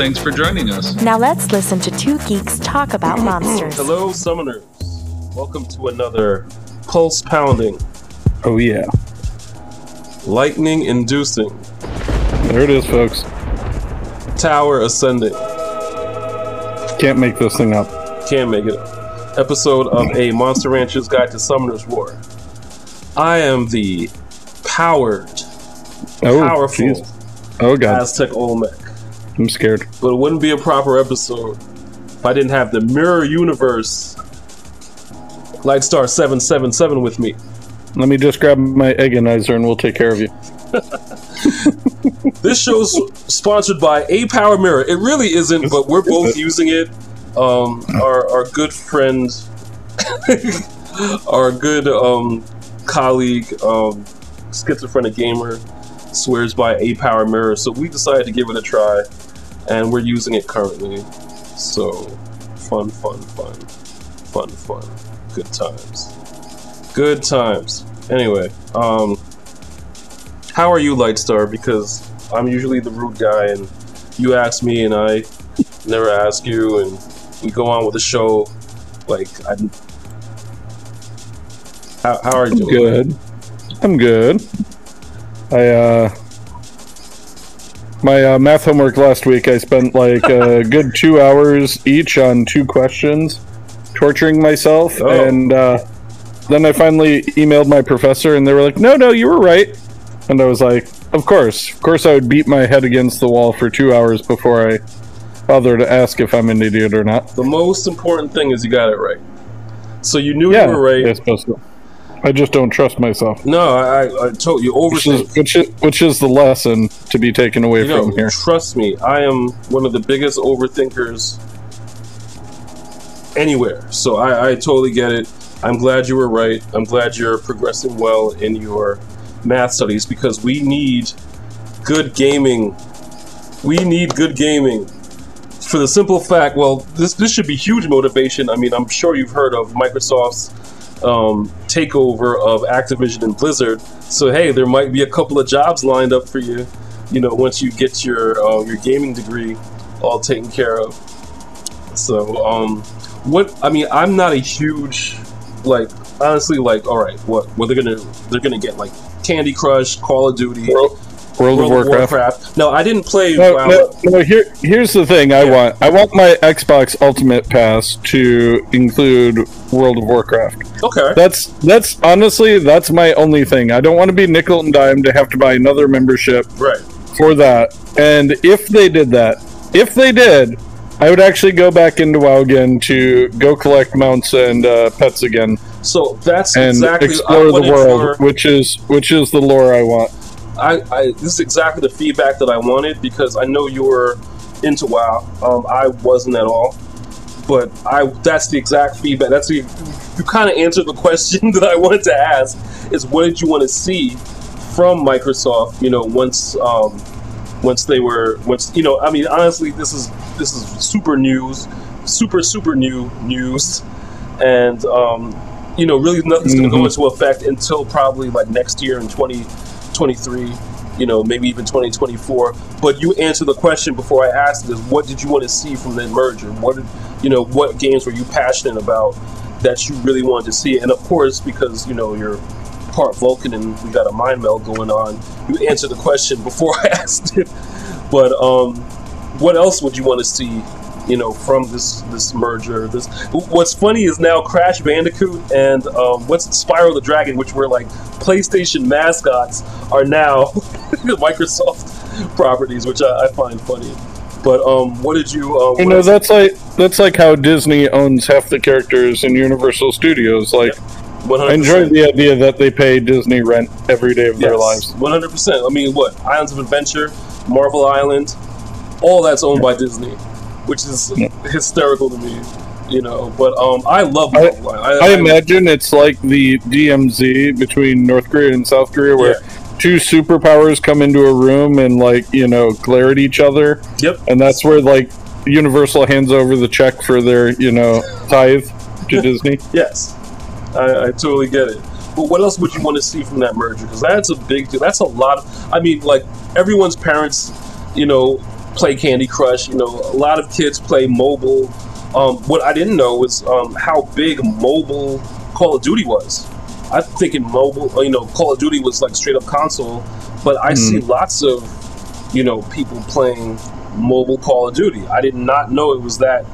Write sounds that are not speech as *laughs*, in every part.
thanks for joining us. Now let's listen to two geeks talk about monsters. Hello summoners. Welcome to another pulse pounding, Oh yeah. lightning inducing, There it is, folks. tower ascending. Can't make this thing up. Can't make it up. Episode of a Monster Rancher's Guide to Summoner's War. I am the powered, Oh, powerful jeez. Oh god, Aztec Olmec. I'm scared. But it wouldn't be a proper episode if I didn't have the Mirror Universe Lightstar 777 with me. Let me just grab my agonizer and we'll take care of you. This show's sponsored by A Power Mirror. It really isn't, but we're both using it. Um, our, our good friend, *laughs* our good um, colleague, um, schizophrenic gamer, swears by A Power Mirror. So we decided to give it a try, and we're using it currently. So fun, fun, fun, fun, fun. Good times. Good times. Anyway, um, how are you, Lightstar? Because I'm usually the rude guy, and you ask me, and I never ask you, and we go on with the show. Like, I. How, how are you doing? Good. I'm good. I uh my uh, math homework last week I spent like a *laughs* good 2 hours each on two questions torturing myself Oh. and uh then I finally emailed my professor and they were like, "No, no, you were right." And I was like, "Of course. Of course I would beat my head against the wall for 2 hours before I bother to ask if I'm an idiot or not." The most important thing is you got it right. So you knew Yeah, you were right. I suppose so. I just don't trust myself. No, I, I, told you Which is, overthink. which is which is the lesson to be taken away You know, from here. trust me, I am one of the biggest overthinkers anywhere. So I, I totally get it. I'm glad you were right. I'm glad you're progressing well in your math studies because we need good gaming. We need good gaming. For the simple fact, well, this this should be huge motivation. I mean, I'm sure you've heard of Microsoft's um, takeover of Activision and Blizzard. So hey, there might be a couple of jobs lined up for you. You know, once you get your uh, your gaming degree all taken care of. So, um, what I mean, I'm not a huge like honestly like all right, what what they're gonna they're gonna get like Candy Crush, Call of Duty, World, World of Warcraft. No, I didn't play. No, WoW. no, no, here, here's the thing I Yeah. want. I want my Xbox Ultimate Pass to include World of Warcraft. Okay, That's that's honestly that's my only thing. I don't want to be nickel and dime to have to buy another membership right. for that. And if they did that, if they did, I would actually go back into WoW again to go collect mounts and uh, pets again So that's and exactly I explore the world, for- which is which is the lore I want. I, I this is exactly the feedback that I wanted because I know you were into WoW. Um, I wasn't at all, but I that's the exact feedback. That's the you kind of answered the *laughs* question that I wanted to ask is what did you want to see from Microsoft? You know, once um, once they were once you know, I mean, honestly, this is this is super news, super super new news, and um, you know, really nothing's going to go Mhm. into effect until probably like next year in 2023, you know, maybe even 2024. But you answered the question before I asked it is what did you want to see from that merger? What did, you know, what games were you passionate about that you really wanted to see? And of course, because, you know, you're part Vulcan and we got a mind meld going on, you answered the question before *laughs* I asked it. But um, what else would you want to see you know, from this this merger. This what's funny is now Crash Bandicoot and um, what's Spyro the Dragon, which were like PlayStation mascots, are now *laughs* Microsoft properties, which I, I find funny. But um, what did you? Uh, You know, that's like that's like how Disney owns half the characters in Universal Studios. Like, 100%. I enjoy the idea that they pay Disney rent every day of their lives. One hundred percent. I mean, what Islands of Adventure, Marvel Island, all that's owned by Disney, which is Yeah. hysterical to me. You know, but um, I love I- Line. I imagine it's like the DMZ between North Korea and South Korea, where two superpowers come into a room and like you know glare at each other, Yep. and that's where like Universal hands over the check for their you know tithe to Disney. *laughs* Yes, I, I totally get it. But what else would you want to see from that merger? Because that's a big deal. That's a lot. Of, I mean, like everyone's parents, you know, play Candy Crush. You know, a lot of kids play mobile. Um, what I didn't know was um, how big mobile Call of Duty was. I'm thinking mobile. You know, Call of Duty was like straight up console, but I see lots of, you know, people playing mobile Call of Duty. I did not know it was that,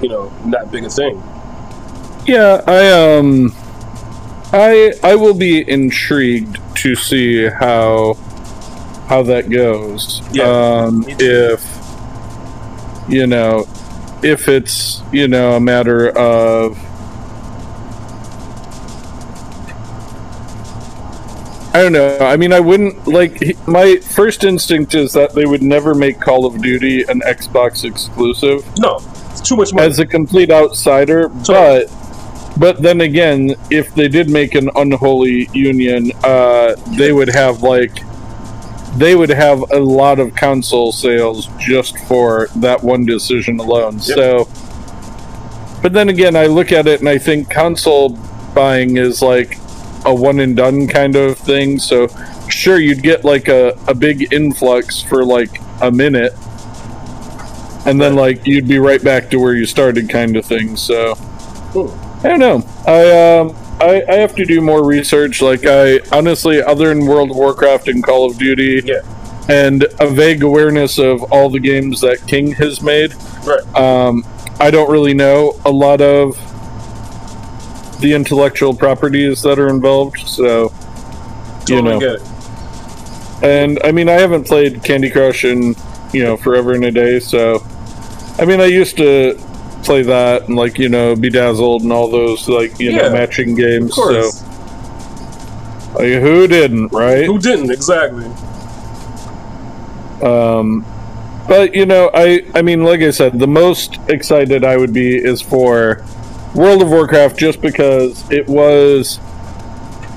you know, that big a thing. Yeah, I um, I I will be intrigued to see how how that goes. Yeah, um, if you know, if it's you know a matter of I don't know. I mean, I wouldn't like. he- My first instinct is that they would never make Call of Duty an Xbox exclusive No, it's too much money. as a complete outsider, but but then again, if they did make an unholy union, uh, they would have like they would have a lot of console sales just for that one decision alone. Yep. So, but then again, I look at it and I think console buying is like a one and done kind of thing. So, sure, you'd get like a, a big influx for like a minute, and then like you'd be right back to where you started, kind of thing. So. I don't know. I um I, I have to do more research. Like I honestly, other than World of Warcraft and Call of Duty, Yeah. and a vague awareness of all the games that King has made, Right. um, I don't really know a lot of the intellectual properties that are involved. So, Totally you know, and I mean, I haven't played Candy Crush in you know forever and a day. So, I mean, I used to play that and like you know Bedazzled and all those like you Yeah, know matching games. So, like, who didn't, right? Who didn't exactly? Um, but you know, I I mean, like I said, the most excited I would be is for World of Warcraft, just because it was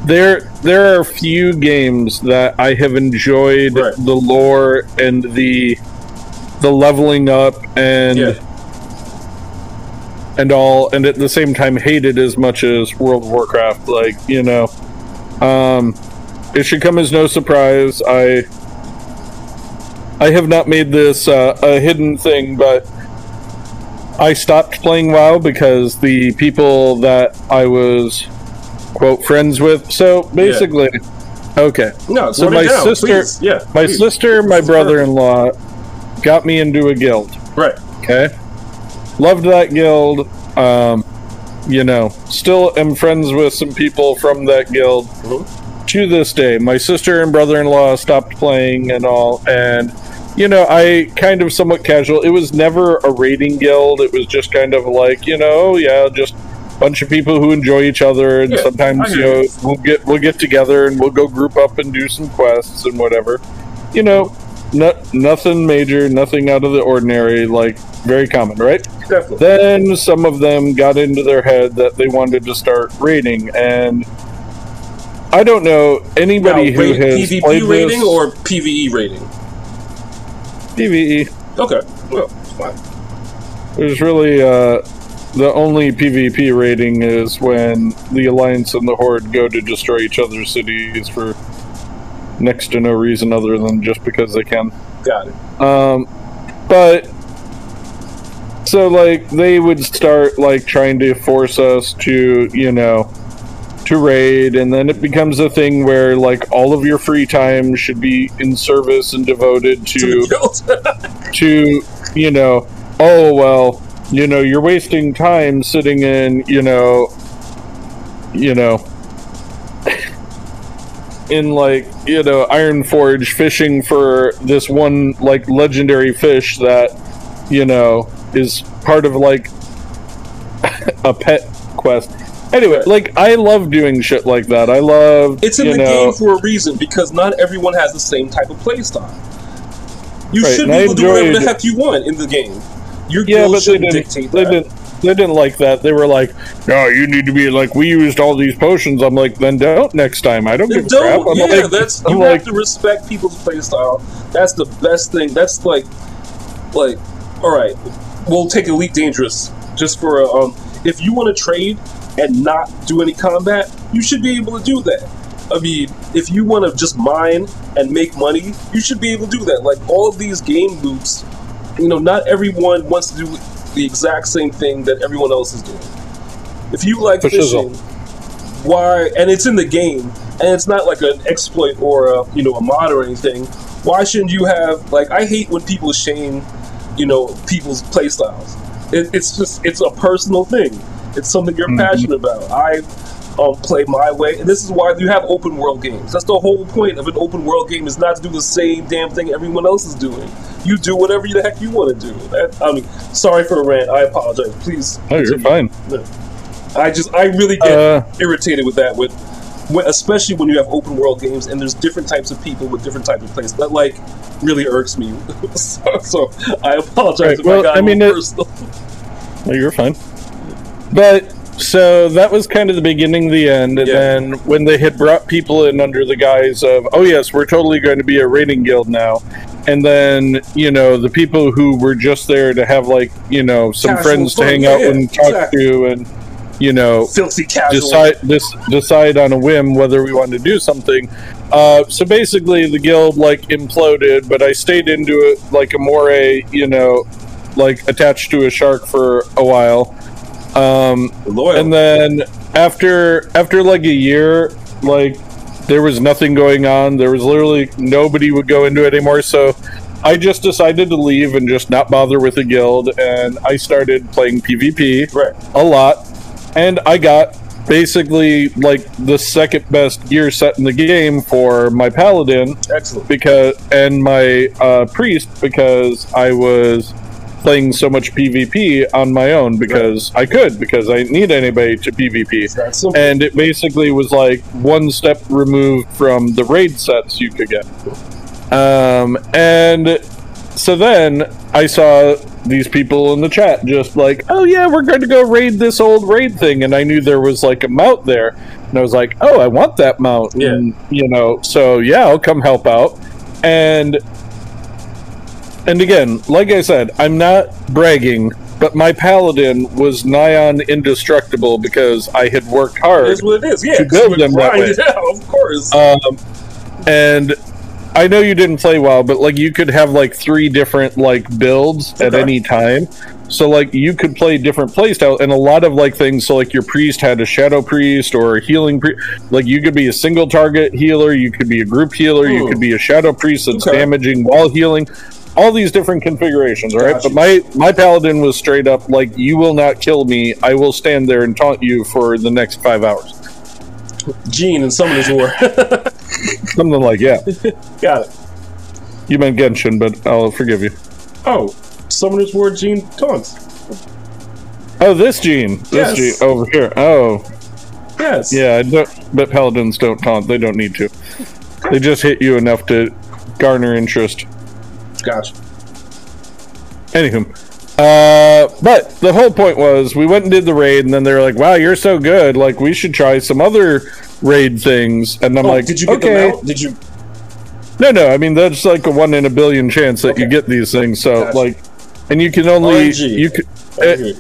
there. There are few games that I have enjoyed Right. the lore and the the leveling up and Yeah. And all, and at the same time hated as much as World of Warcraft. Like you know, um, it should come as no surprise. I I have not made this uh, a hidden thing, but I stopped playing WoW because the people that I was quote friends with. So basically, okay. No, So my down, sister- please. Yeah. My please. sister, my brother-in-law, got me into a guild. Right. Okay. Loved that guild. Um, you know, still am friends with some people from that guild Mhm. to this day. My sister and brother in law stopped playing and all. And, you know, I kind of somewhat casual. It was never a raiding guild. It was just kind of like, you know, yeah, just a bunch of people who enjoy each other. And Yeah, sometimes, you know, we'll get, we'll get together and we'll go group up and do some quests and whatever. You know, no, nothing major, nothing out of the ordinary, like very common, right? Definitely. Then some of them got into their head that they wanted to start raiding, and I don't know anybody Now, who has PvP played rating this. or PVE rating? PVE. Okay. Well, it's fine. There's really uh, the only PvP rating is when the Alliance and the Horde go to destroy each other's cities for next to no reason other than just because they can. Got it. Um, but so like they would start like trying to force us to, you know, to raid, and then it becomes a thing where like all of your free time should be in service and devoted To to *laughs* to you know, oh well, you know, you're wasting time sitting in, you know, you know. In like you know Ironforge fishing for this one like legendary fish that you know is part of like *laughs* a pet quest. Anyway, like I love doing shit like that. I love It's in the know, game for a reason because not everyone has the same type of play style. You Right, should be able to do whatever the heck you want in the game. Your Yeah, but they didn't. dictate They didn't. They didn't like that. They were like, "No, you need to be like we used all these potions." I'm like, "Then don't next time." I don't give a crap. I'm Yeah, like, that's I'm you like, have to respect people's playstyle. That's the best thing. That's like, like, all right, we'll take Elite Dangerous just for a, um. If you want to trade and not do any combat, you should be able to do that. I mean, if you want to just mine and make money, you should be able to do that. Like all of these game loops, you know, not everyone wants to do the exact same thing that everyone else is doing. If you like For shizzle. fishing, why and it's in the game and it's not like an exploit or a you know a mod or anything why shouldn't you have like i hate when people shame you know people's play styles it, it's just it's a personal thing it's something you're Mhm. passionate about i um, play my way and this is why you have open world games that's the whole point of an open world game is not to do the same damn thing everyone else is doing you do whatever the heck you want to do that, i mean sorry for a rant i apologize please "Oh, you're continue. fine." I just I really get Uh, irritated with that with, especially when you have open world games and there's different types of people with different types of plays. That like really irks me. *laughs* so, so I apologize Right, if well, I got I mean, it-. *laughs* No, you're fine. But so that was kind of the beginning, the end, and Yeah. then when they had brought people in under the guise of, "Oh yes, we're totally going to be a raiding guild now," and then you know the people who were just there to have like you know some Casual friends to hang yeah, out yeah, and talk exactly. to, and you know Filthy casual. decide this decide on a whim whether we wanted to do something. Uh, so basically, the guild like imploded, but I stayed into it like a moray, you know, like attached to a shark for a while. Um, Loyal. and then after after like a year, like there was nothing going on. There was literally nobody would go into it anymore. So I just decided to leave and just not bother with the guild, and I started playing PvP right. a lot, and I got basically like the second best gear set in the game for my paladin Excellent. because and my uh, priest because I was playing so much PvP on my own because I could because I didn't need anybody to PvP. And it basically was like one step removed from the raid sets you could get. Um, and so then I saw these people in the chat just like, oh yeah, we're going to go raid this old raid thing. And I knew there was like a mount there. And I was like, oh, I want that mount. Yeah. And, you know, so yeah, I'll come help out. And and again, like I said, I'm not bragging, but my paladin was nigh on indestructible because I had worked hard. is what it is. Yeah. to build them that way. *laughs* it out, of course. Um, and I know you didn't play well, but like you could have like three different like builds at any time. So like you could play different playstyle and a lot of like things. So like your priest had a shadow priest or a healing priest. Like you could be a single target healer, you could be a group healer, you Hmm. could be a shadow priest that's Okay. damaging while healing. All these different configurations, right? Gotcha. But my my paladin was straight up like, "You will not kill me. I will stand there and taunt you for the next five hours." Gene and Summoner's War. *laughs* Something like, yeah. got it. You meant Genshin, but I'll forgive you. Oh, Summoner's War Gene taunts. Oh, this gene. This Yes. gene over here. Oh, Yes. yeah. I don't, but paladins don't taunt. They don't need to. They just hit you enough to garner interest. Gotcha. Anywho, uh, but the whole point was we went and did the raid, and then they were like, "Wow, you're so good! Like, we should try some other raid things." And I'm Oh, like, did you get okay. Did you? No, no. I mean, that's like a one in a billion chance that you get these things. So, Gotcha. like, and you can only RNG. you could. Eh.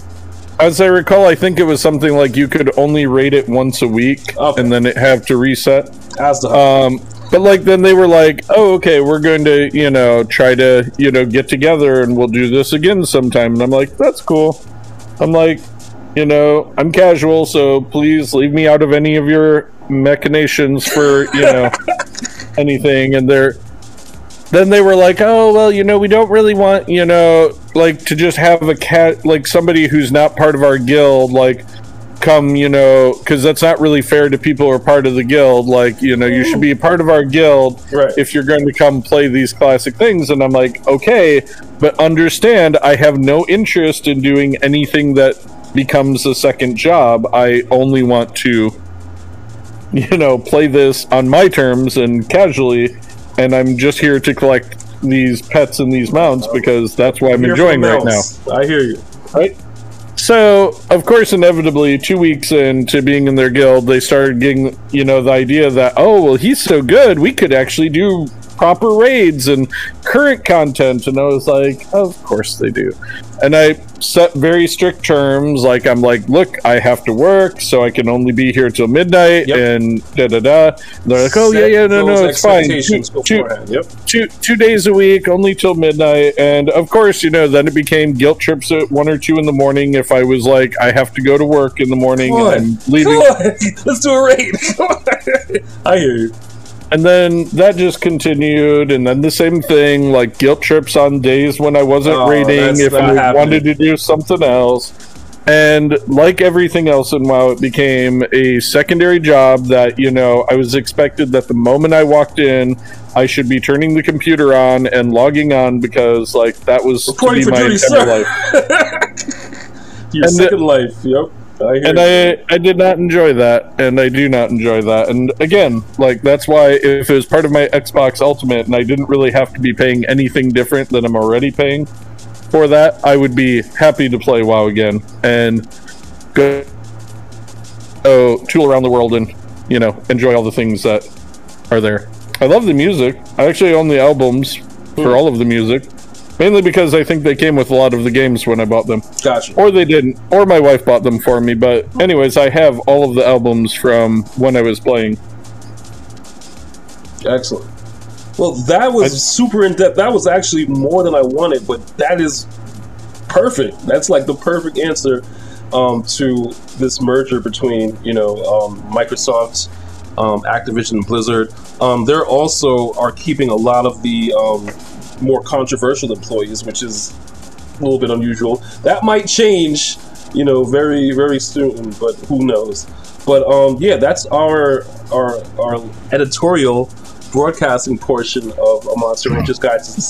As I recall, I think it was something like you could only rate it once a week, Okay. and then it have to reset. As the Um, but like then they were like, "Oh, okay, we're going to you know try to you know get together and we'll do this again sometime." And I'm like, "That's cool." I'm like, you know, I'm casual, so please leave me out of any of your machinations for you know *laughs* anything. And they're then they were like, "Oh, well, you know, we don't really want, you know, like to just have a cat like somebody who's not part of our guild like come, you know, cuz that's not really fair to people who are part of the guild. Like, you know, you should be a part of our guild Right. if you're going to come play these classic things." And I'm like, "Okay, but understand I have no interest in doing anything that becomes a second job. I only want to you know, play this on my terms and casually, and I'm just here to collect these pets and these mounts because that's what I'm enjoying right now. I hear you. Right. So, of course, inevitably, two weeks into being in their guild, they started getting, you know, the idea that, oh, well, he's so good, we could actually do proper raids and current content. And I was like, of course they do. And I set very strict terms. Like, I'm like, look, I have to work, so I can only be here till midnight, Yep. and da da da. They're like, oh, yeah, Set yeah, no, no, it's fine. Two, two. Yep. two two days a week, only till midnight. And of course, you know, then it became guilt trips at one or two in the morning. If I was like, I have to go to work in the morning and I'm leaving. *laughs* Let's do a raid. *laughs* I hear you. And then that just continued. And then the same thing, like guilt trips on days when I wasn't Oh, that's if I happening. wanted to do something else. And like everything else in WoW, it became a secondary job that, you know, I was expected that the moment I walked in, I should be turning the computer on and logging on because, like, that was Reporting to be my duty, entire sir. life. *laughs* Your And the- second life. Yep. I and. I I did not enjoy that, and I do not enjoy that. And again, like that's why if it was part of my Xbox Ultimate and I didn't really have to be paying anything different than I'm already paying for that, I would be happy to play WoW again and go oh, tool around the world and you know enjoy all the things that are there. I love the music. I actually own the albums for hmm. all of the music. Mainly because I think they came with a lot of the games when I bought them. Gotcha. Or they didn't. Or my wife bought them for me. But, anyways, I have all of the albums from when I was playing. Excellent. Well, that was super in depth. That was actually more than I wanted, but that is perfect. That's like the perfect answer um, to this merger between you know um, Microsoft, um, Activision, and Blizzard. Um, they're also are keeping a lot of the um, more controversial employees, which is a little bit unusual. That might change, you know, very very soon, but who knows? But um, yeah, that's our our our editorial broadcasting portion of a Monster Rancher's Guide to the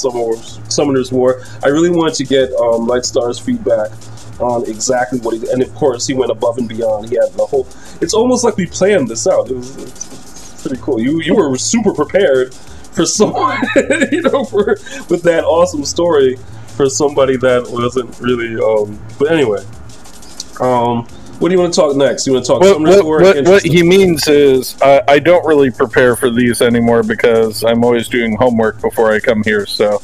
Summoner's, War. I really wanted to get um, Lightstar's feedback on exactly what he and of course he went above and beyond. He had the whole. It's almost like we planned this out. It was, it's pretty cool. You you were super prepared for someone, *laughs* you know, for with that awesome story for somebody that wasn't really. Um, but anyway, um, what do you want to talk next? You want to talk What, what, what, what he means is I, I don't really prepare for these anymore because I'm always doing homework before I come here. So,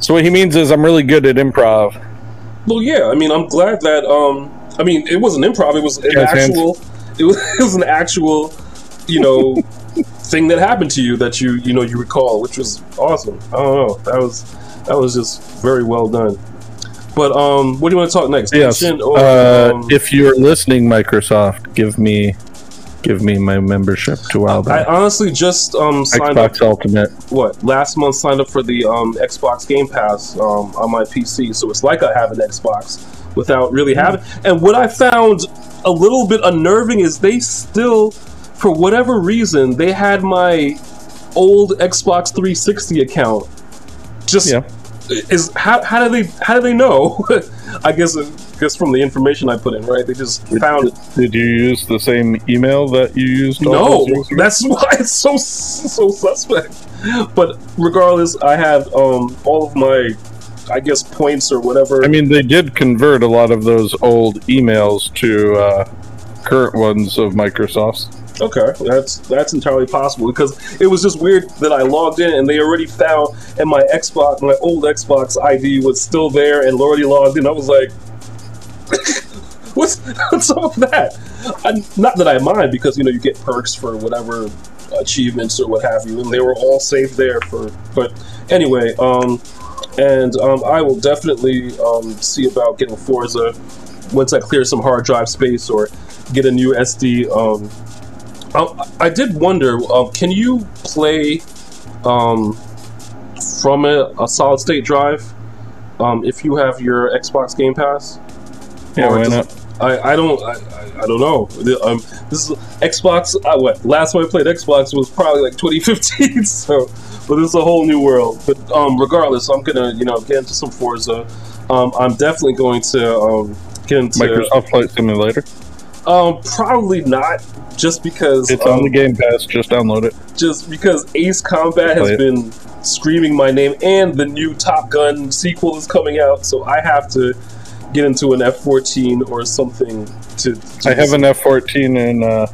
so what he means is I'm really good at improv. Well, yeah. I mean, I'm glad that. Um, I mean, it wasn't improv. It was an Yes, actual. It was, it was *laughs* an actual, you know, thing that happened to you that you you know you recall, which was awesome. I don't know. That was that was just very well done. But um, what do you want to talk next? Yes. Or, Uh, um, if you're listening, Microsoft, give me give me my membership to WoW. I honestly just um signed up. Xbox Ultimate. What last month signed up for the um, Xbox Game Pass um, on my PC, so it's like I have an Xbox without really having. And what I found a little bit unnerving is they still, for whatever reason, they had my old Xbox 360 account. Just Yeah. is how how do they how do they know? *laughs* I guess guess from the information I put in, right? They just found it. Did you use the same email that you used? No, those years ago? that's *laughs* why it's so so suspect. But regardless, I have um all of my, I guess points or whatever. I mean, they did convert a lot of those old emails to uh, current ones of Microsoft's. Okay, that's that's entirely possible because it was just weird that I logged in and they already found and my Xbox, my old Xbox ID was still there and already logged in. I was like, *laughs* what's what's up with that? I, not that I mind because you know you get perks for whatever achievements or what have you, and they were all saved there for. But anyway, um, and um, I will definitely um, see about getting Forza once I clear some hard drive space or get a new SD. Um, I, I did wonder, uh, can you play um, from a, a solid state drive um, if you have your Xbox Game Pass? Yeah, Or why not? I, I don't I, I, I don't know. Um, this is Xbox. Uh, what last time I played Xbox was probably like 2015. *laughs* So, but this is a whole new world. But um, regardless, I'm gonna you know get into some Forza. Um, I'm definitely going to um, get into Microsoft Flight Simulator. Um, probably not. Just because It's um, on the Game Pass. Just download it. just because Ace Combat has it. been screaming my name, and the new Top Gun sequel is coming out, so I have to get into an F fourteen or something to. to I have an F fourteen in uh,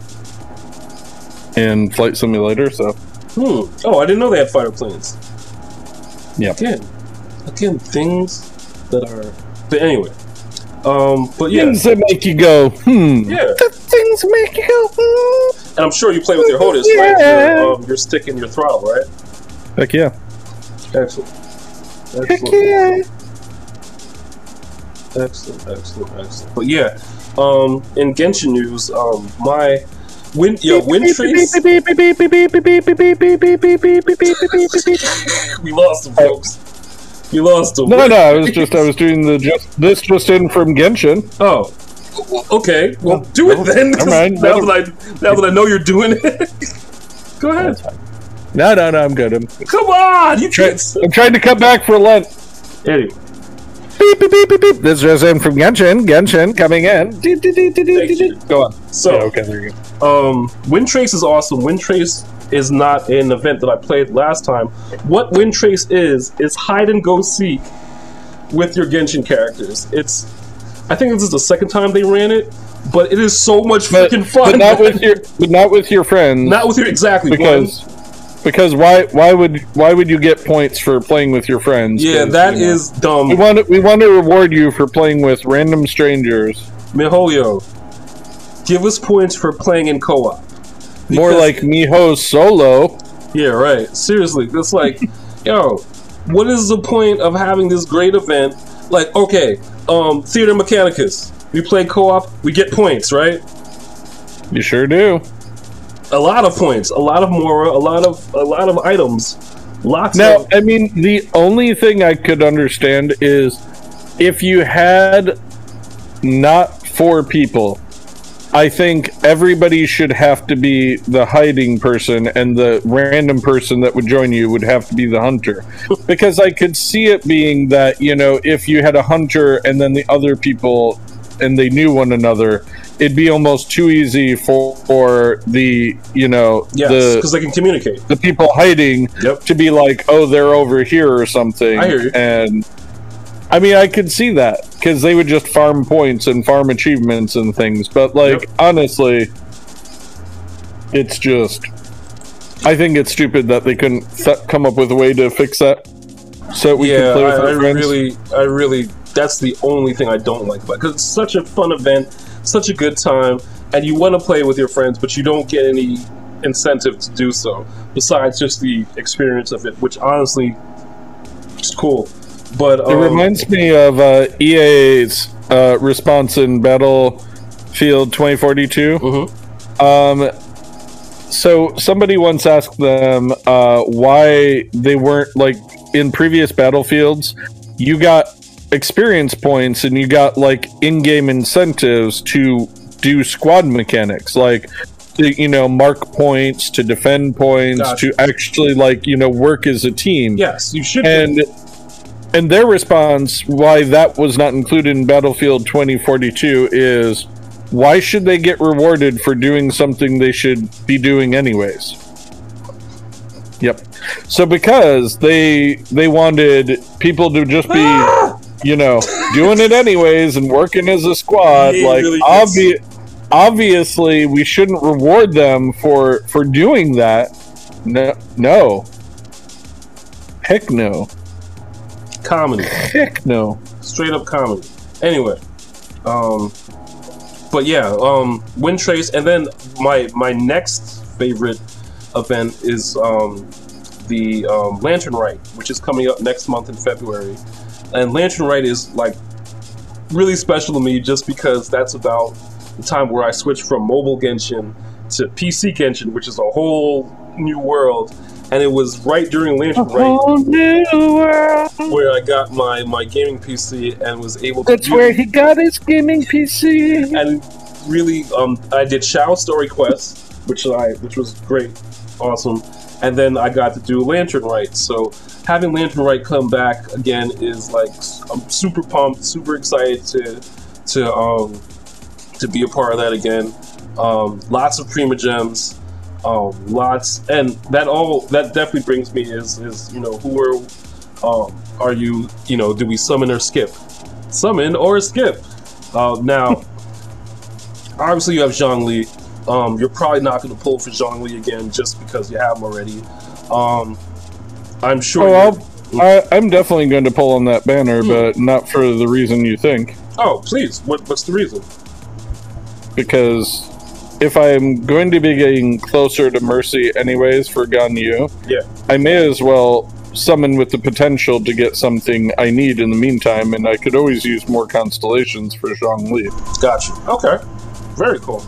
in Flight Simulator, so Hmm. Oh, I didn't know they had fighter planes. Yeah. Again, again, things that are. But anyway, um, but yeah, things that make you go, hmm. yeah, The things make you go, hmm. and I'm sure you play with your right? Yeah. Your, um, your stick and your throttle, right? Heck yeah. Excellent. Heck Excellent. yeah. Excellent, excellent, excellent. But yeah, um, in Genshin news, um, my win, yo, win trace. we lost him, folks. We lost him. No, no, I was just I was doing the just this just in from Genshin. Oh, okay. Well, do it then. Never mind. Now that I now that I know you're doing it, *laughs* go ahead. No, no, no, I'm good. I'm, Come on, you try, can't. I'm trying to come back for Lent. Anyway, Beep, beep, beep, beep, beep. This is in from Genshin. Genshin coming in. Thank you. Go on. so Yeah, okay, there you go. um, Wind Trace is awesome. Wind Trace is not an event that I played last time. What Wind Trace is is hide and go seek with your Genshin characters. It's I think this is the second time they ran it, but it is so much But, freaking fun. but not with *laughs* your but not with your friends. not with your exactly because because why why would why would you get points for playing with your friends? one. yeah, that you know, is dumb. We want to, we want to reward you for playing with random strangers. Mihoyo, give us points for playing in co-op. More like Miho solo. Yeah, right. Seriously, it's like, *laughs* yo, what is the point of having this great event? Like, okay, um, Theater Mechanicus, we play co-op, we get points, right? You sure do. A lot of points, a lot of Mora, a lot of a lot of items, lots Now, of. I mean, the only thing I could understand is if you had not four people. I think everybody should have to be the hiding person, and the random person that would join you would have to be the hunter. because I could see it being that, you know, if you had a hunter and then the other people and they knew one another, it'd be almost too easy for, for the, you know, Yes, the because they can communicate. the people hiding Yep. to be like, oh, they're over here or something. I hear you. And I mean, I could see that because they would just farm points and farm achievements and things. But like, Yep. honestly, it's just. I think it's stupid that they couldn't th- come up with a way to fix that, so we yeah, could play with I, our I friends. really, I really, that's the only thing I don't like about it because it's such a fun event, such a good time, and you want to play with your friends, but you don't get any incentive to do so besides just the experience of it, which honestly is cool. But It um, reminds me of uh, EA's uh, response in Battlefield 2042. mhm. Um, so somebody once asked them uh, why they weren't like in previous battlefields. You got experience points and you got like in-game incentives to do squad mechanics, like to, you know mark points, to defend points, Gotcha. to actually like you know work as a team yes, you should. and and their response why that was not included in battlefield 2042 is why should they get rewarded for doing something they should be doing anyways? Yep. So because they they wanted people to just be *laughs* you know doing it anyways and working as a squad like really obvi- obviously we shouldn't reward them for for doing that. No no. Heck no comedy. Heck no. straight up comedy. Anyway, um, but yeah, um, Wind Trace, and then my my next favorite event is um, the um, Lantern Rite, which is coming up next month in February, and Lantern Rite is like really special to me just because that's about the time where I switched from mobile Genshin to PC Genshin, which is a whole new world. And it was right during Lantern new where I got my, my gaming PC and was able to That's where he got his gaming PC. and really um, I did Xiao Story Quest, which I which was great, awesome, and then I got to do Lantern Rite. So having Lantern Rite come back again is like I'm super pumped, super excited to to um to be a part of that again. Um, lots of Primogems, um, lots, and that all that definitely brings me is is you know who are um, are you you know do we summon or skip? Summon or skip? Uh, now, *laughs* obviously you have Zhongli. Um, you're probably not going to pull for Zhongli again just because you have him already. Um, I'm sure. Oh, I'll, I, I'm definitely going to pull on that banner, but not for the reason you think. oh, please. What, what's the reason? Because if I'm going to be getting closer to Mercy anyways for Ganyu, Yeah. I may as well summon with the potential to get something I need in the meantime, and I could always use more constellations for Zhongli. Gotcha. Okay. Very cool.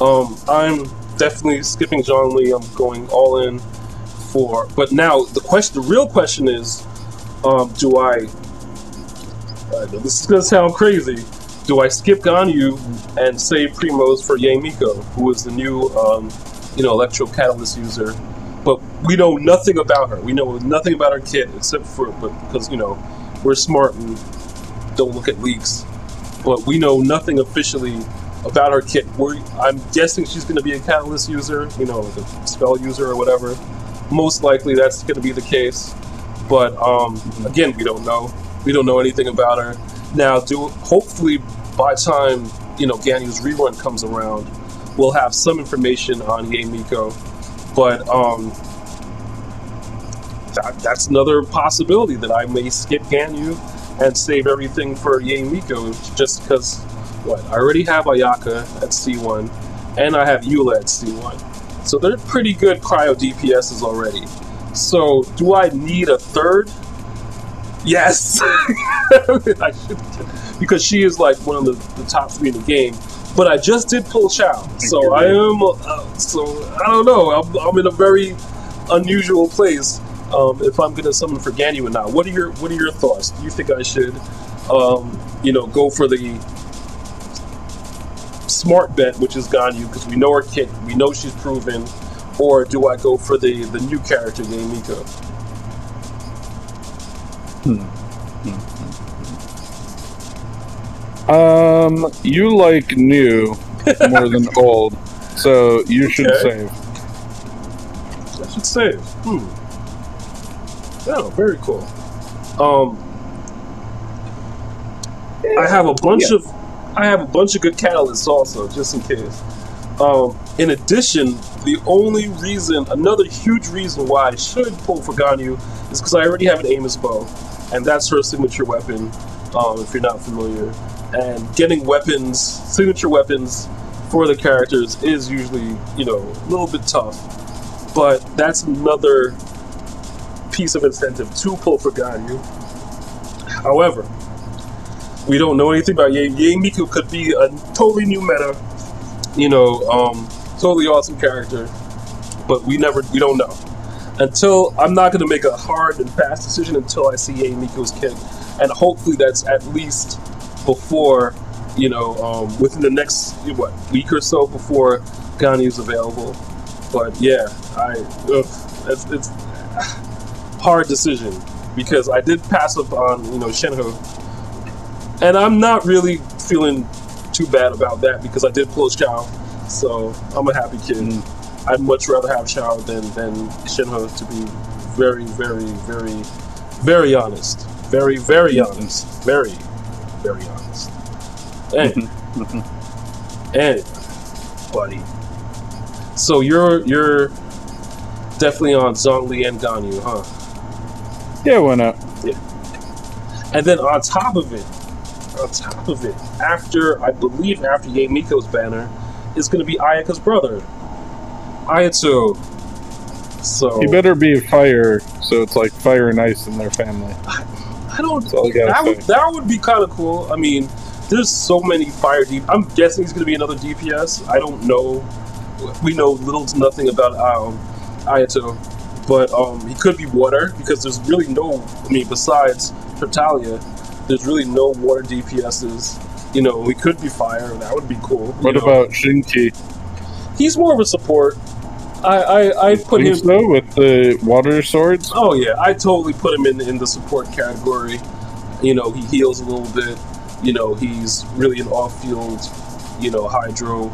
Um, I'm definitely skipping Lee. I'm going all in for. But now the question, the real question is, um, do I? I know this is gonna sound crazy. Do I skip Ganyu and save Primos for Yae Miko, who is the new, um, you know, Electro Catalyst user? But we know nothing about her. We know nothing about her kit except for, but because you know, we're smart and don't look at leaks but we know nothing officially about her kit. We're, I'm guessing she's going to be a catalyst user, you know, like a spell user or whatever. Most likely that's going to be the case. But um, again, we don't know. We don't know anything about her. Now, do hopefully by time you know Ganyu's rerun comes around, we'll have some information on Yae Miko. But um, that, that's another possibility that I may skip Ganyu and save everything for Yae Miko just because what I already have Ayaka at C1 and I have Eula at C1. So they're pretty good cryo DPSs already. So do I need a third? Yes. *laughs* I should because she is like one of the, the top three in the game. But I just did pull Xiao, so I am. Uh, so I don't know. I'm, I'm in a very unusual place um, if I'm going to summon for Ganyu or not. What are your What are your thoughts? Do you think I should, um, you know, go for the smart bet, which is Ganyu, because we know her kit, we know she's proven, or do I go for the the new character, Ye Miko? Um, you like new more than *laughs* old, so you should Okay. save. I should save. Hmm. Oh, very cool. Um, I have a bunch of, I have a bunch of good catalysts also, just in case. Um, in addition, the only reason, another huge reason why I should pull for Ganyu is because I already have an Amos bow, and that's her signature weapon. Um, if you're not familiar, and getting weapons, signature weapons for the characters is usually, you know, a little bit tough but that's another piece of incentive to pull for Ganyu. However, we don't know anything about Ye. Yae Miko could be a totally new meta, you know, um, totally awesome character, but we never, we don't know. Until I'm not going to make a hard and fast decision until I see Yae Miko's kit, and hopefully that's at least before, you know, um, within the next what week or so before Ganyu is available. But yeah, I ugh, it's, it's *sighs* hard decision because I did pass up on you know Shenhe, and I'm not really feeling too bad about that because I did pull Xiao, so I'm a happy kid. I'd much rather have Xiao than than Shenhe to be very, very, very, very honest, very, very honest, very, very honest. And *laughs* and buddy. So you're you're definitely on Zhongli and Ganyu, huh? Yeah, why not? Yeah. And then on top of it, on top of it, after I believe after Yae Miko's banner, is going to be Ayaka's brother, Ayato. So He better be fire, so it's like fire and ice in their family. I don't. all That would that would be kind of cool. I mean, there's so many fire deep. I'm guessing he's going to be another DPS. I don't know. We know little to nothing about um, Ayato, but um, he could be water because there's really no. I mean, besides Tartaglia, there's really no water DPSs. You know, he could be fire. That would be cool. What know. about Xingqiu? He's more of a support. I I, I put him. So with the water swords? Oh yeah, I totally put him in in the support category. You know, he heals a little bit. You know, he's really an off-field you know, hydro,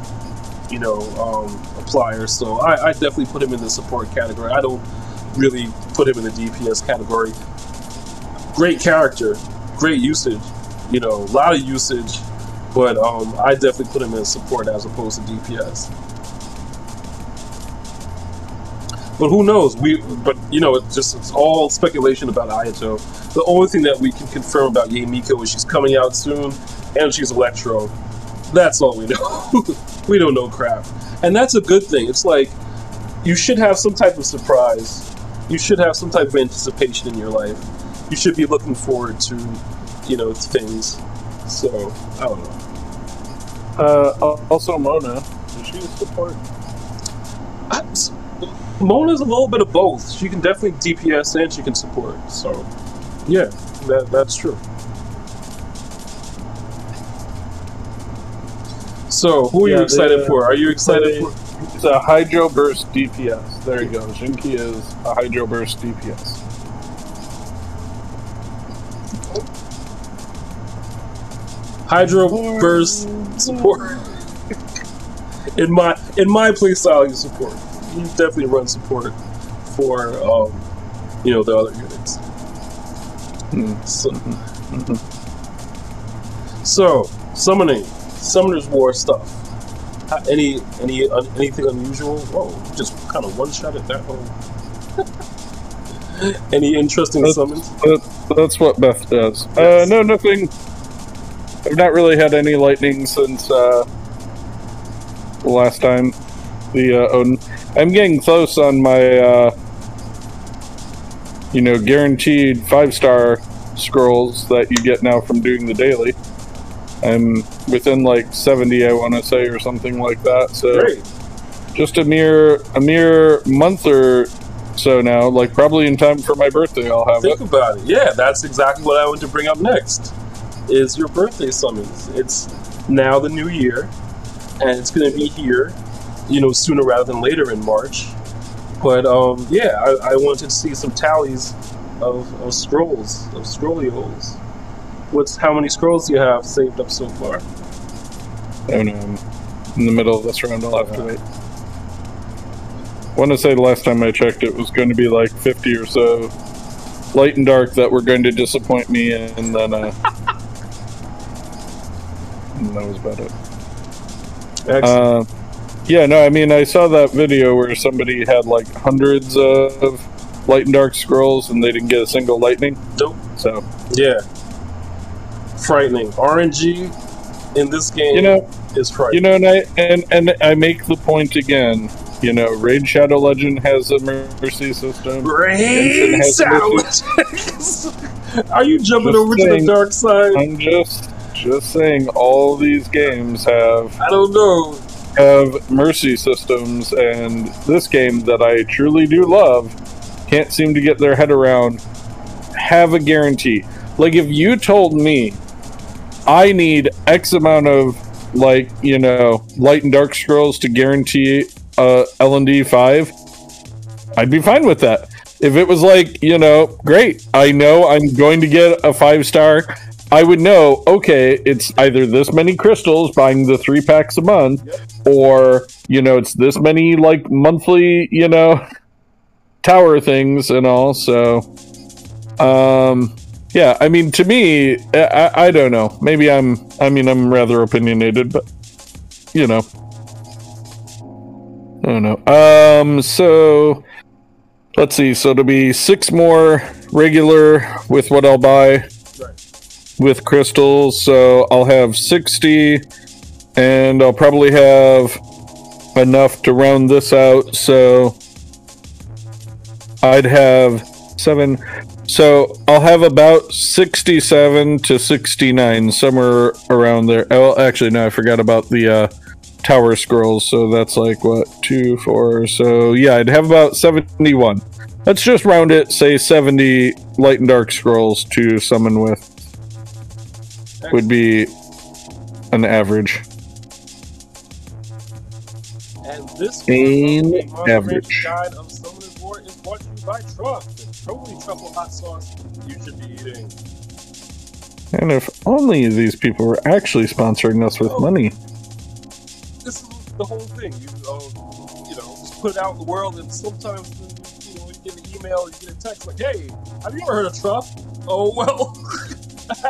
you know, um, applier. So I, I definitely put him in the support category. I don't really put him in the DPS category. Great character, great usage, you know, a lot of usage, but um, I definitely put him in support as opposed to DPS. But who knows? We, but you know, it's just it's all speculation about Ayato. The only thing that we can confirm about Yae Miko is she's coming out soon, and she's Electro. That's all we know. *laughs* we don't know crap, and that's a good thing. It's like you should have some type of surprise. You should have some type of anticipation in your life. You should be looking forward to, you know, things. So I don't know. Uh, also, Mona, is she a support? I, Mona's a little bit of both. She can definitely DPS and she can support. So, yeah, that, that's true. So, who are you excited the- for? Are you excited for? It's a Hydro Burst DPS. There you go. Xingqiu is a Hydro Burst DPS. Hydro Burst support. *laughs* in my in my playstyle, you support. You definitely run support for um, you know the other units. Hmm. So, so summoning, summoner's war stuff. Any any uh, anything unusual? Whoa, just kind of one shot at that one. *laughs* any interesting That's- summons? That, that's what Beth does. Uh, no, nothing. I've not really had any lightning since uh, the last time. The uh, Odin. I'm getting close on my, uh, you know, guaranteed five star scrolls that you get now from doing the daily. I'm within like 70, I want to say, or something like that. So Great. just a mere a mere month or so now. Like probably in time for my birthday, I'll have it. Think about it. Yeah, that's exactly what I want to bring up next. Is your birthday summons? It's now the new year, and it's going to be here, you know, sooner rather than later in March. But um, yeah, I, I wanted to see some tallies of, of scrolls of scrollios. What's how many scrolls do you have saved up so far? I don't know. I'm in the middle of this round. I'll have to wait. want to say the last time I checked, it was going to be like 50 or so light and dark that were going to disappoint me, and then uh, *laughs* and that was about it. Excellent. Uh, yeah, no, I mean, I saw that video where somebody had like hundreds of light and dark scrolls, and they didn't get a single lightning. Nope. So Yeah. Frightening. RNG in this game you know, is You know, and I and, and I make the point again. You know, Raid Shadow Legend has a mercy system. Rain has sandwich. *laughs* Are you jumping Just over to the dark side? I'm just just saying, all these games have I don't know. Have mercy systems, and this game that I truly do love can't seem to get their head around. Have a guarantee. Like if you told me I need X amount of like you know light and dark scrolls to guarantee uh, L and D five, I'd be fine with that. If it was like you know, great, I know I'm going to get a five star. I would know, okay, it's either this many crystals buying the three packs a month, or you know, it's this many like monthly, you know, *laughs* tower things and all. So, um, yeah, I mean, to me, I, I, don't know. Maybe I'm, I mean, I'm rather opinionated, but you know, I don't know. Um, so let's see. So it'll be six more regular with what I'll buy with crystals. So I'll have 60, and I'll probably have enough to round this out. So I'd have seven. So I'll have about 67 to 69, somewhere around there. Oh, actually, no, I forgot about the uh, tower scrolls. So that's like what, two, four. So yeah, I'd have about 71. Let's just round it, say 70 light and dark scrolls to summon with would be an average. And this An average. Guide of Summoner's War is brought to you by the totally truffle hot sauce you should be eating. And if only these people were actually sponsoring us with money. this is the whole thing. You um, you know, just put it out in the world, and sometimes you know you get an email, you get a text like, "Hey, have you ever heard of Truff?" Oh *laughs* well,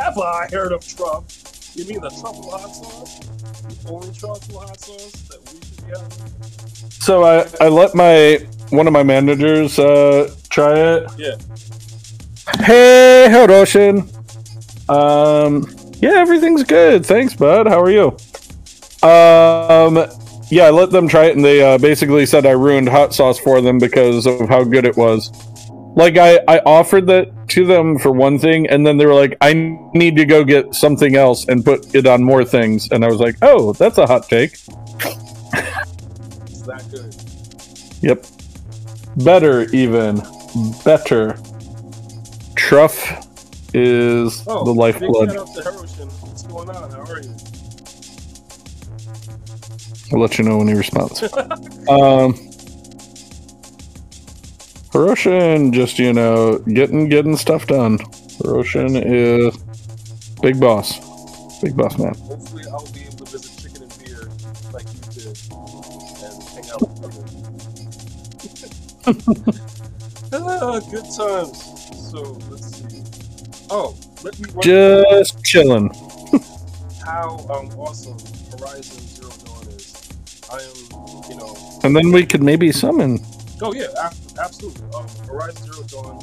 have I heard of Trump? You mean the truffle hot sauce? The only truffle hot sauce that we should having? So I, I let my one of my managers uh, try it. Yeah. Hey, Hiroshin. Um, yeah, everything's good. Thanks, bud. How are you? Um, yeah, I let them try it, and they uh, basically said I ruined hot sauce for them because of how good it was. Like I, I offered that to them for one thing, and then they were like, "I need to go get something else and put it on more things." And I was like, "Oh, that's a hot take." It's that good. Yep. Better, even better. Truff is Oh, the lifeblood. shout out to Hiroshin. What's going on? How are you? I'll let you know when he responds. *laughs* um, Hiroshin, just you know, getting getting stuff done. Hiroshin is big boss, big boss man. Hopefully, I'll be able to visit Chicken and Beer like you did and hang out with *laughs* ah, good times. So, let's see. Oh, let me Just chilling. *laughs* how um, awesome Horizon Zero Dawn is. I am, you know, And then we could maybe summon. Oh yeah, absolutely. Um, Horizon Zero Dawn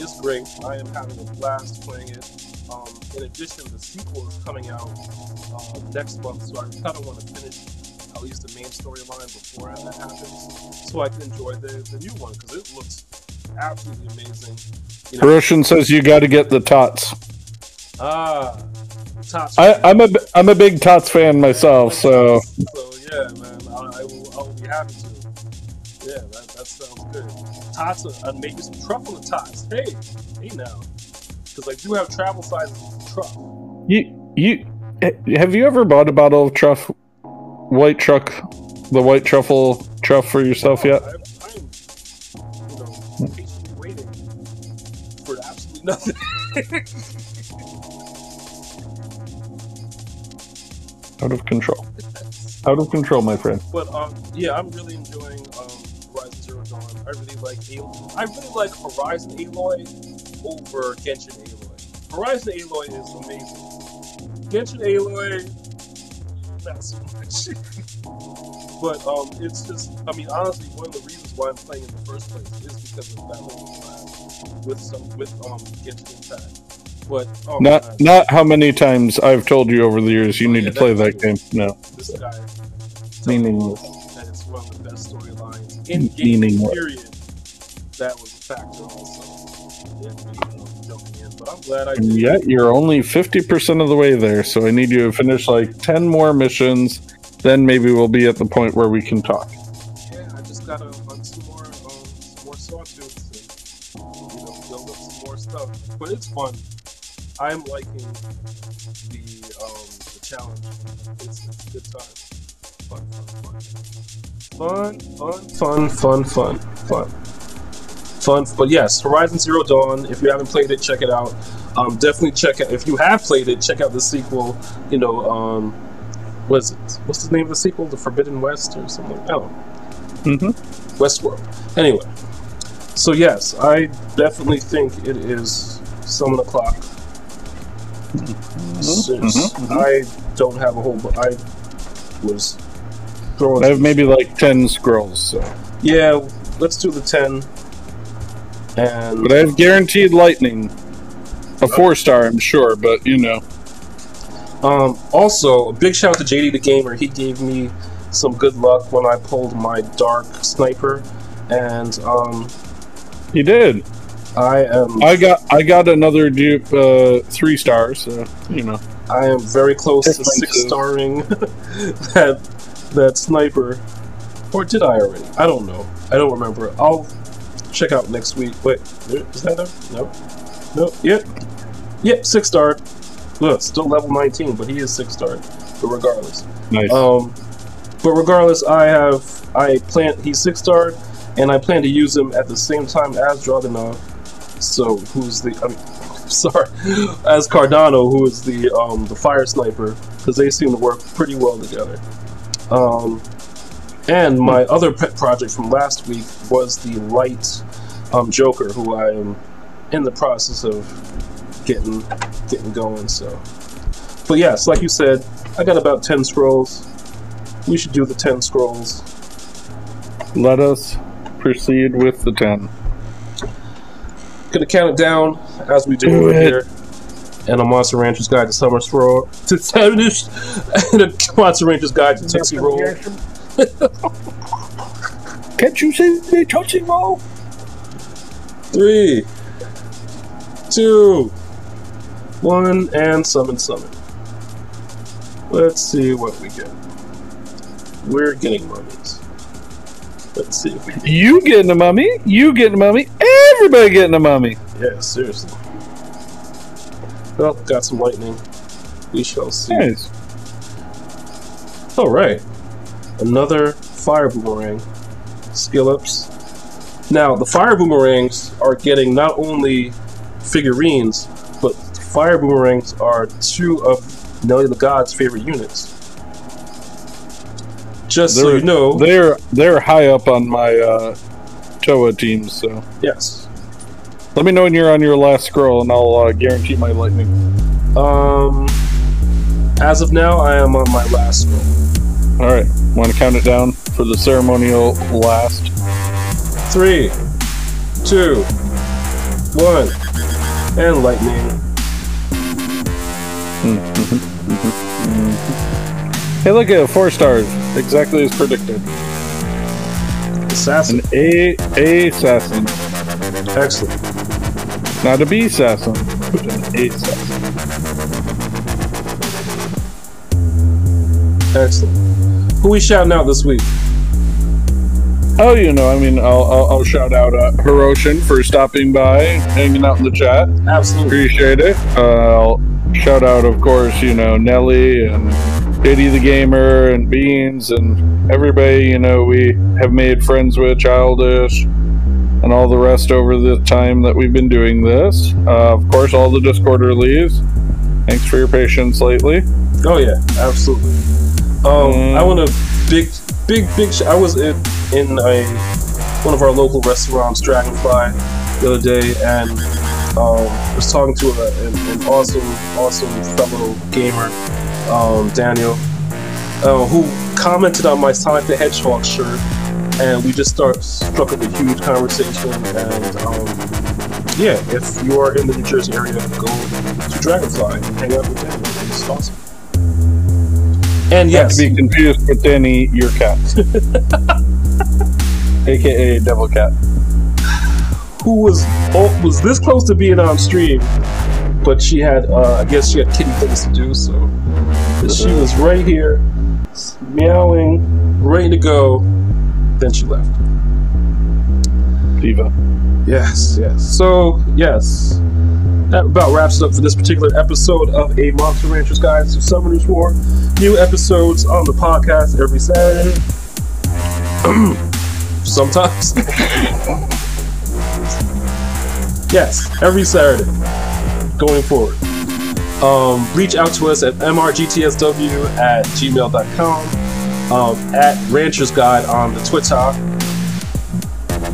is great. I am having a blast playing it. Um, in addition, the sequel is coming out uh, next month, so I kind of want to finish at least the main storyline before that happens, so I can enjoy the, the new one because it looks absolutely amazing. You know, Hiroshin says you got to get the tots. ah, Tots. I, I'm a I'm a big tots fan myself, so So yeah, man, I, I will I will be happy to. Yeah, that sounds good. Tots, uh, and maybe some truffle tots. Hey, hey now, because I do have travel sizes of truffle. you you eh, have you ever bought a bottle of truff white truck, the white truffle truff for yourself yet? I, I'm, you know, patiently waiting for absolutely nothing. *laughs* Out of control. Out of control, my friend. But um, yeah, I'm really enjoying I really like Aloy. I really like Horizon Aloy over Genshin Aloy. Horizon Aloy is amazing. Genshin Aloy, not so much. *laughs* but um, it's just, I mean, honestly, one of the reasons why I'm playing in the first place is because of that with some with um Genshin Impact. But oh Not man, not how many times I've told you over the years you Oh, need yeah, to play that's that game. No. this guy Meaningless. In what? Period. That was a factor also. in jumping in, but I'm glad I did. Yet you're only fifty percent of the way there, so I need you to finish like ten more missions. Then maybe we'll be at the point where we can talk. Yeah, I just gotta hunt some more, um, some more sawtooths and you know build up some more stuff. But it's fun. I'm liking fun. Fun, fun, fun, fun, fun, fun. But yes, Horizon Zero Dawn. If you haven't played it, check it out. Um, definitely check it. If you have played it, check out the sequel. You know, um, what is it? What's the name of the sequel? The Forbidden West or something? Oh, Mm-hmm. Westworld. Anyway, so yes, I definitely think it is seven o'clock. Since mhm, I don't have a whole, bu- I was throwing. I have maybe like ten scrolls, so. Yeah, let's do the ten. And but I have guaranteed lightning. A four star, I'm sure, but you know. Um, also, a big shout out to JD the Gamer. He gave me some good luck when I pulled my Dark Sniper, and um, He did. I am I got I got another dupe uh, three stars, so you know. I am very close to six starring *laughs* that that sniper. Or did I already? I don't know. I don't remember. I'll check out next week. Wait, is that a no? No. Yep. Yep. Six star. Look, still level nineteen, but he is six star. But regardless. Nice. Um, but regardless, I have I plan. He's six star, and I plan to use him at the same time as Dragunov. So who's the? I mean, *laughs* sorry, as Cardano, who is the um the fire sniper, because they seem to work pretty well together. Um, and my other pet project from last week was the light um, Joker, who I am in the process of getting getting going. So, but yes, like you said, I got about ten scrolls. We should do the ten scrolls. Let us proceed with the 10. Gonna count it down as we do, Do it. here. And a Monster Rancher's Guide to Summer Stroll to Savage and a Monster Rancher's Guide to Tootsie Roll. Can't you see me Tootsie Roll? Three, two, one, and summon summon. Let's see what we get. We're getting mummies. Let's see if we You getting a mummy, you getting a mummy, everybody getting a mummy. Yeah, seriously. Well, got some lightning. We shall see. Nice. Alright. Another fire boomerang. Skill ups. Now, the fire boomerangs are getting not only figurines, but fire boomerangs are two of Nelly the God's favorite units. Just so They're- you know, They're they're high up on my uh, Toa team, so yes. Let me know when you're on your last scroll, and I'll uh, guarantee my lightning. Um, as of now, I am on my last scroll. All right, want to count it down for the ceremonial last? Three, two, one, and lightning. Hey, look at four stars, exactly as predicted. Assassin. An A A assassin, Excellent. not a B assassin, but an A assassin. Excellent. Who we shouting out this week? Oh, you know, I mean, I'll, I'll, I'll shout out uh, Hiroshin for stopping by, hanging out in the chat. Absolutely. Appreciate it. Uh, I'll shout out, of course, you know, Nelly and Diddy the Gamer and Beans and everybody, you know, we have made friends with, Childish, and all the rest over the time that we've been doing this. Uh, of course, all the Discorder leaves. Thanks for your patience lately. Oh yeah, absolutely. Um, Mm. I want to big, big, big. Sh- I was in in a one of our local restaurants, Dragonfly, the other day, and um, was talking to a, an, an awesome, awesome fellow gamer, um, Daniel, uh, who commented on my Sonic the Hedgehog shirt, and we just start struck up a huge conversation. And um, yeah, if you are in the New Jersey area, go to Dragonfly and hang out with Daniel. It's awesome. And Not yes, to be confused with Danny, your cat. *laughs* AKA Devil Cat. who was oh, was this close to being on stream, but she had uh, I guess she had kitty things to do, so she was right here, meowing, ready to go. Then she left. Diva. Yes, yes. So yes, that about wraps it up for this particular episode of a Monster Ranchers Guide to Summoners War. New episodes on the podcast every Saturday. *clears throat* Sometimes. *laughs* yes, every Saturday. Going forward. Um, reach out to us at mrgtsw at gmail.com, um, at Ranchers Guide on the Twitter,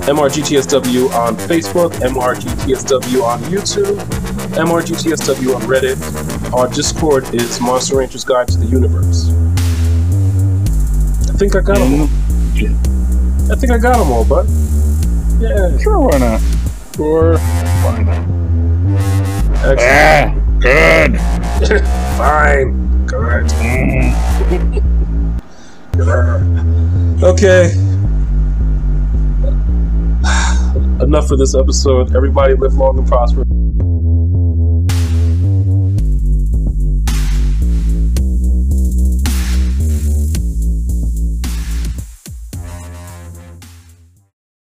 MRGTSW on Facebook, MRGTSW on YouTube, MRGTSW on Reddit. Our Discord is Monster Ranchers Guide to the Universe. I think I got them all. I think I got them all, bud. Yeah. Sure, why not? Sure, why not? Excellent. Ah, good. *laughs* Fine. Good. *laughs* okay. Enough for this episode. Everybody live long and prosper.